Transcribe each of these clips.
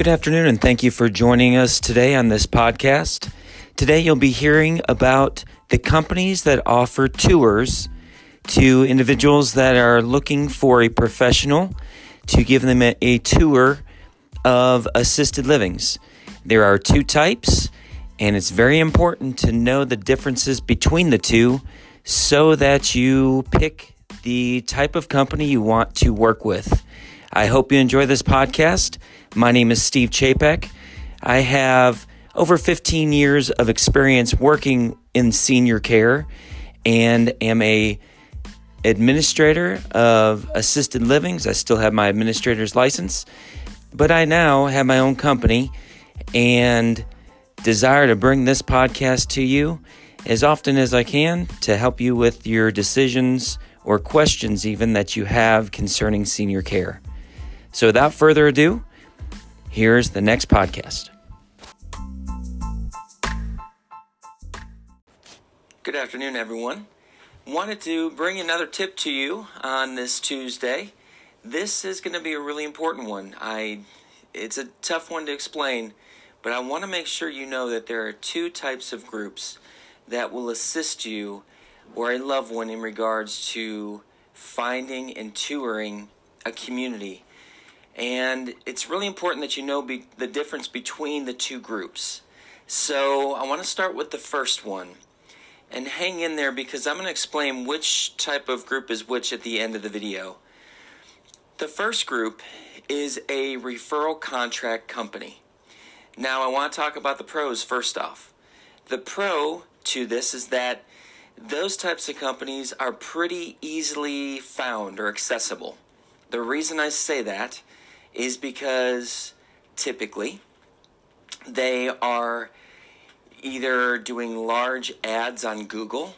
Good afternoon, and thank you for joining us today on this podcast. Today, you'll be hearing about the companies that offer tours to individuals that are looking for a professional to give them a, a tour of assisted livings. There are two types, and it's very important to know the differences between the two so that you pick the type of company you want to work with. I hope you enjoy this podcast. My name is Steve Chapek. I have over 15 years of experience working in senior care and am a administrator of assisted livings. I still have my administrator's license, but I now have my own company and desire to bring this podcast to you as often as I can to help you with your decisions or questions even that you have concerning senior care. So without further ado, here's the next podcast. Good afternoon, everyone. Wanted to bring another tip to you on this Tuesday. This is going to be a really important one. I it's a tough one to explain, but I want to make sure you know that there are two types of groups that will assist you or a loved one in regards to finding and touring a community and it's really important that you know be- the difference between the two groups. So I want to start with the first one. And hang in there because I'm going to explain which type of group is which at the end of the video. The first group is a referral contract company. Now, I want to talk about the pros first off. The pro to this is that those types of companies are pretty easily found or accessible. The reason I say that is because typically they are either doing large ads on Google,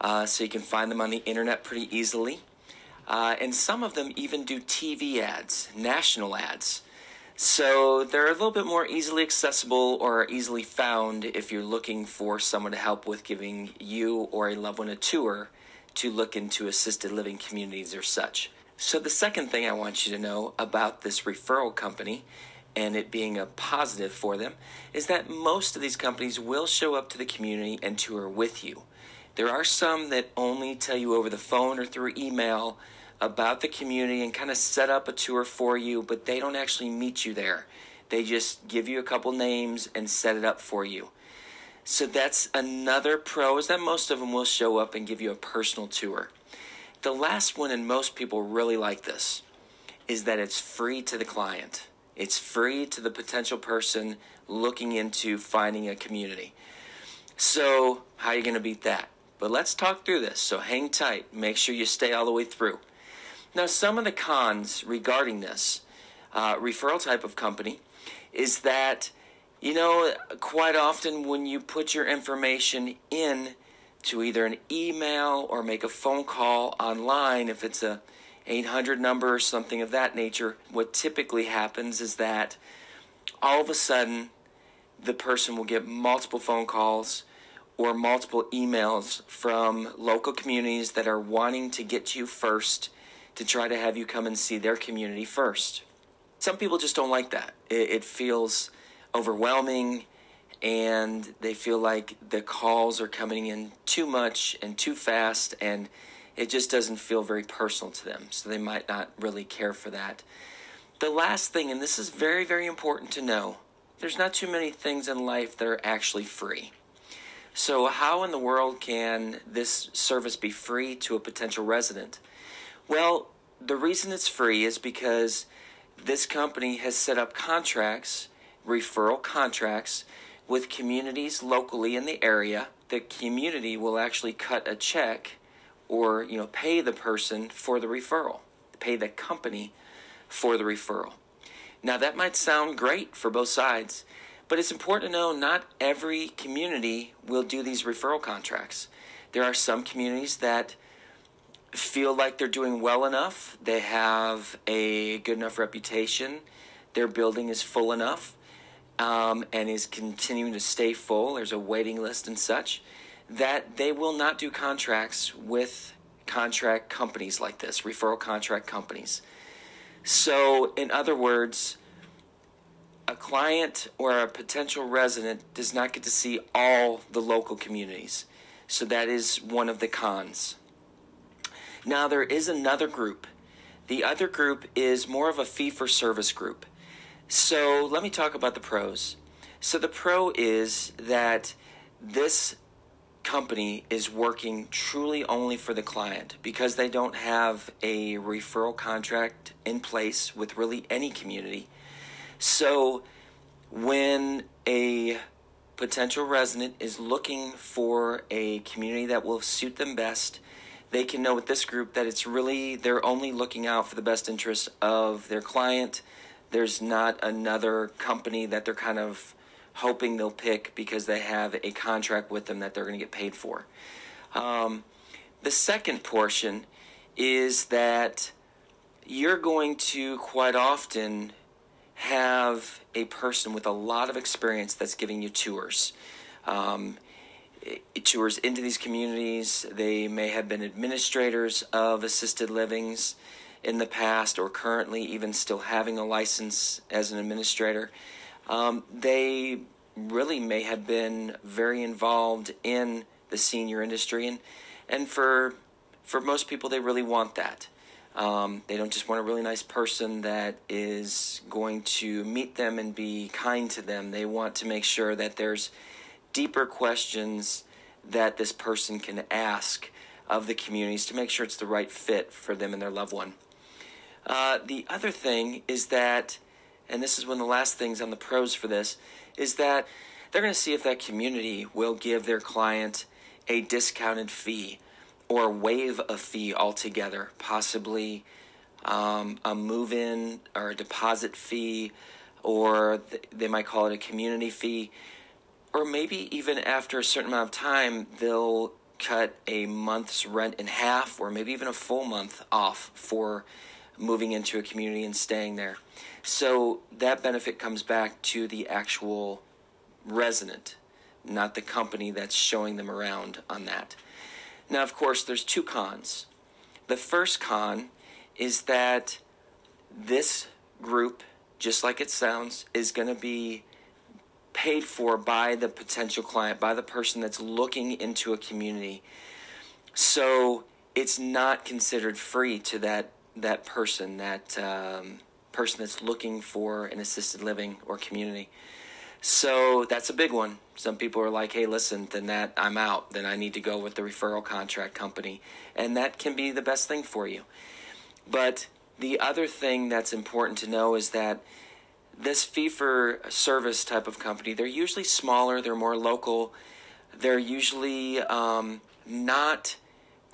uh, so you can find them on the internet pretty easily. Uh, and some of them even do TV ads, national ads. So they're a little bit more easily accessible or easily found if you're looking for someone to help with giving you or a loved one a tour to look into assisted living communities or such. So, the second thing I want you to know about this referral company and it being a positive for them is that most of these companies will show up to the community and tour with you. There are some that only tell you over the phone or through email about the community and kind of set up a tour for you, but they don't actually meet you there. They just give you a couple names and set it up for you. So that's another pro is that most of them will show up and give you a personal tour. The last one, and most people really like this, is that it's free to the client. It's free to the potential person looking into finding a community. So, how are you going to beat that? But let's talk through this. So, hang tight. Make sure you stay all the way through. Now, some of the cons regarding this uh, referral type of company is that, you know, quite often when you put your information in to either an email or make a phone call online if it's a 800 number or something of that nature. What typically happens is that all of a sudden the person will get multiple phone calls or multiple emails from local communities that are wanting to get to you first to try to have you come and see their community first. Some people just don't like that. It, it feels overwhelming and they feel like the calls are coming in too much and too fast and it just doesn't feel very personal to them so they might not really care for that. The last thing and this is very very important to know there's not too many things in life that are actually free. So how in the world can this service be free to a potential resident? Well the reason it's free is because this company has set up contracts referral contracts with communities locally in the area, the community will actually cut a check or you know pay the person for the referral, pay the company for the referral. Now that might sound great for both sides, but it's important to know not every community will do these referral contracts. There are some communities that feel like they're doing well enough, they have a good enough reputation, their building is full enough um, and is continuing to stay full, there's a waiting list and such, that they will not do contracts with contract companies like this, referral contract companies. So, in other words, a client or a potential resident does not get to see all the local communities. So that is one of the cons. Now, there is another group. The other group is more of a fee for service group. So let me talk about the pros. So the pro is that this company is working truly only for the client because they don't have a referral contract in place with really any community. So when a potential resident is looking for a community that will suit them best, they can know with this group that it's really they're only looking out for the best interest of their client. There's not another company that they're kind of hoping they'll pick because they have a contract with them that they're going to get paid for. Um, the second portion is that you're going to quite often have a person with a lot of experience that's giving you tours. Um, tours into these communities. They may have been administrators of assisted livings in the past or currently even still having a license as an administrator. Um, they really may have been very involved in the senior industry and and for for most people they really want that um, they don't just want a really nice person that is going to meet them and be kind to them they want to make sure that there's deeper questions that this person can ask of the communities to make sure it's the right fit for them and their loved one. Uh, the other thing is that, and this is one of the last things on the pros for this, is that they're going to see if that community will give their client a discounted fee or waive a fee altogether, possibly um, a move in or a deposit fee, or th- they might call it a community fee. Or maybe even after a certain amount of time, they'll cut a month's rent in half or maybe even a full month off for moving into a community and staying there. So that benefit comes back to the actual resident, not the company that's showing them around on that. Now, of course, there's two cons. The first con is that this group, just like it sounds, is going to be paid for by the potential client, by the person that's looking into a community. So it's not considered free to that that person, that um, person that's looking for an assisted living or community. So that's a big one. Some people are like, "Hey, listen, then that I'm out. Then I need to go with the referral contract company," and that can be the best thing for you. But the other thing that's important to know is that this fee for service type of company, they're usually smaller, they're more local, they're usually um, not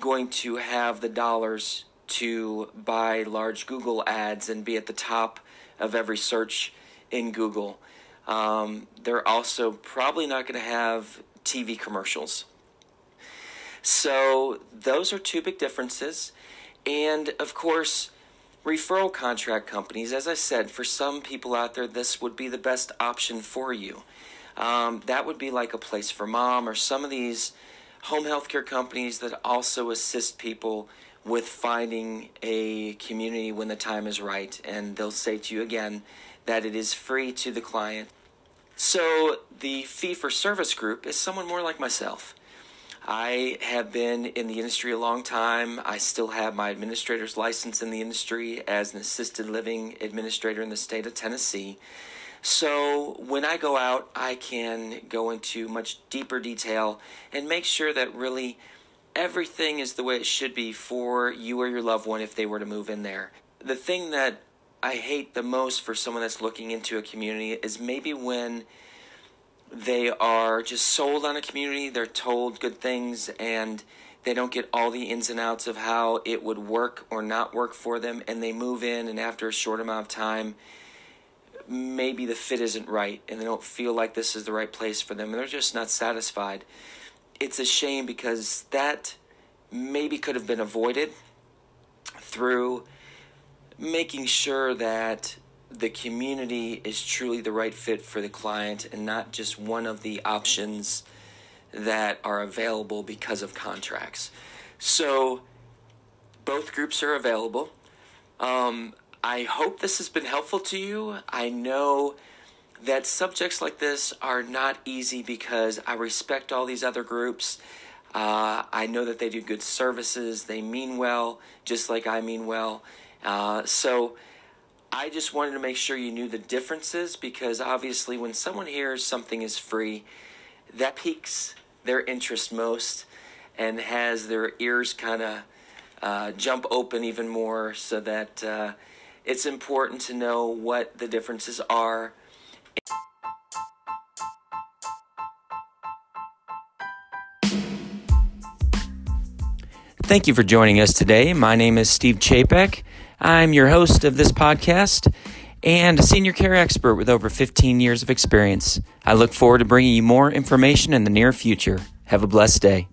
going to have the dollars to buy large Google ads and be at the top of every search in Google. Um, they're also probably not going to have TV commercials. So, those are two big differences. And of course, Referral contract companies, as I said, for some people out there, this would be the best option for you. Um, that would be like a place for mom or some of these home healthcare companies that also assist people with finding a community when the time is right. And they'll say to you again that it is free to the client. So the fee for service group is someone more like myself. I have been in the industry a long time. I still have my administrator's license in the industry as an assisted living administrator in the state of Tennessee. So when I go out, I can go into much deeper detail and make sure that really everything is the way it should be for you or your loved one if they were to move in there. The thing that I hate the most for someone that's looking into a community is maybe when they are just sold on a community. They're told good things and they don't get all the ins and outs of how it would work or not work for them. And they move in, and after a short amount of time, maybe the fit isn't right and they don't feel like this is the right place for them and they're just not satisfied. It's a shame because that maybe could have been avoided through making sure that the community is truly the right fit for the client and not just one of the options that are available because of contracts. So, both groups are available. Um, I hope this has been helpful to you. I know that subjects like this are not easy because I respect all these other groups. Uh, I know that they do good services, they mean well, just like I mean well. Uh, so I just wanted to make sure you knew the differences because obviously, when someone hears something is free, that piques their interest most and has their ears kind of uh, jump open even more so that uh, it's important to know what the differences are. Thank you for joining us today. My name is Steve Chapek. I'm your host of this podcast and a senior care expert with over 15 years of experience. I look forward to bringing you more information in the near future. Have a blessed day.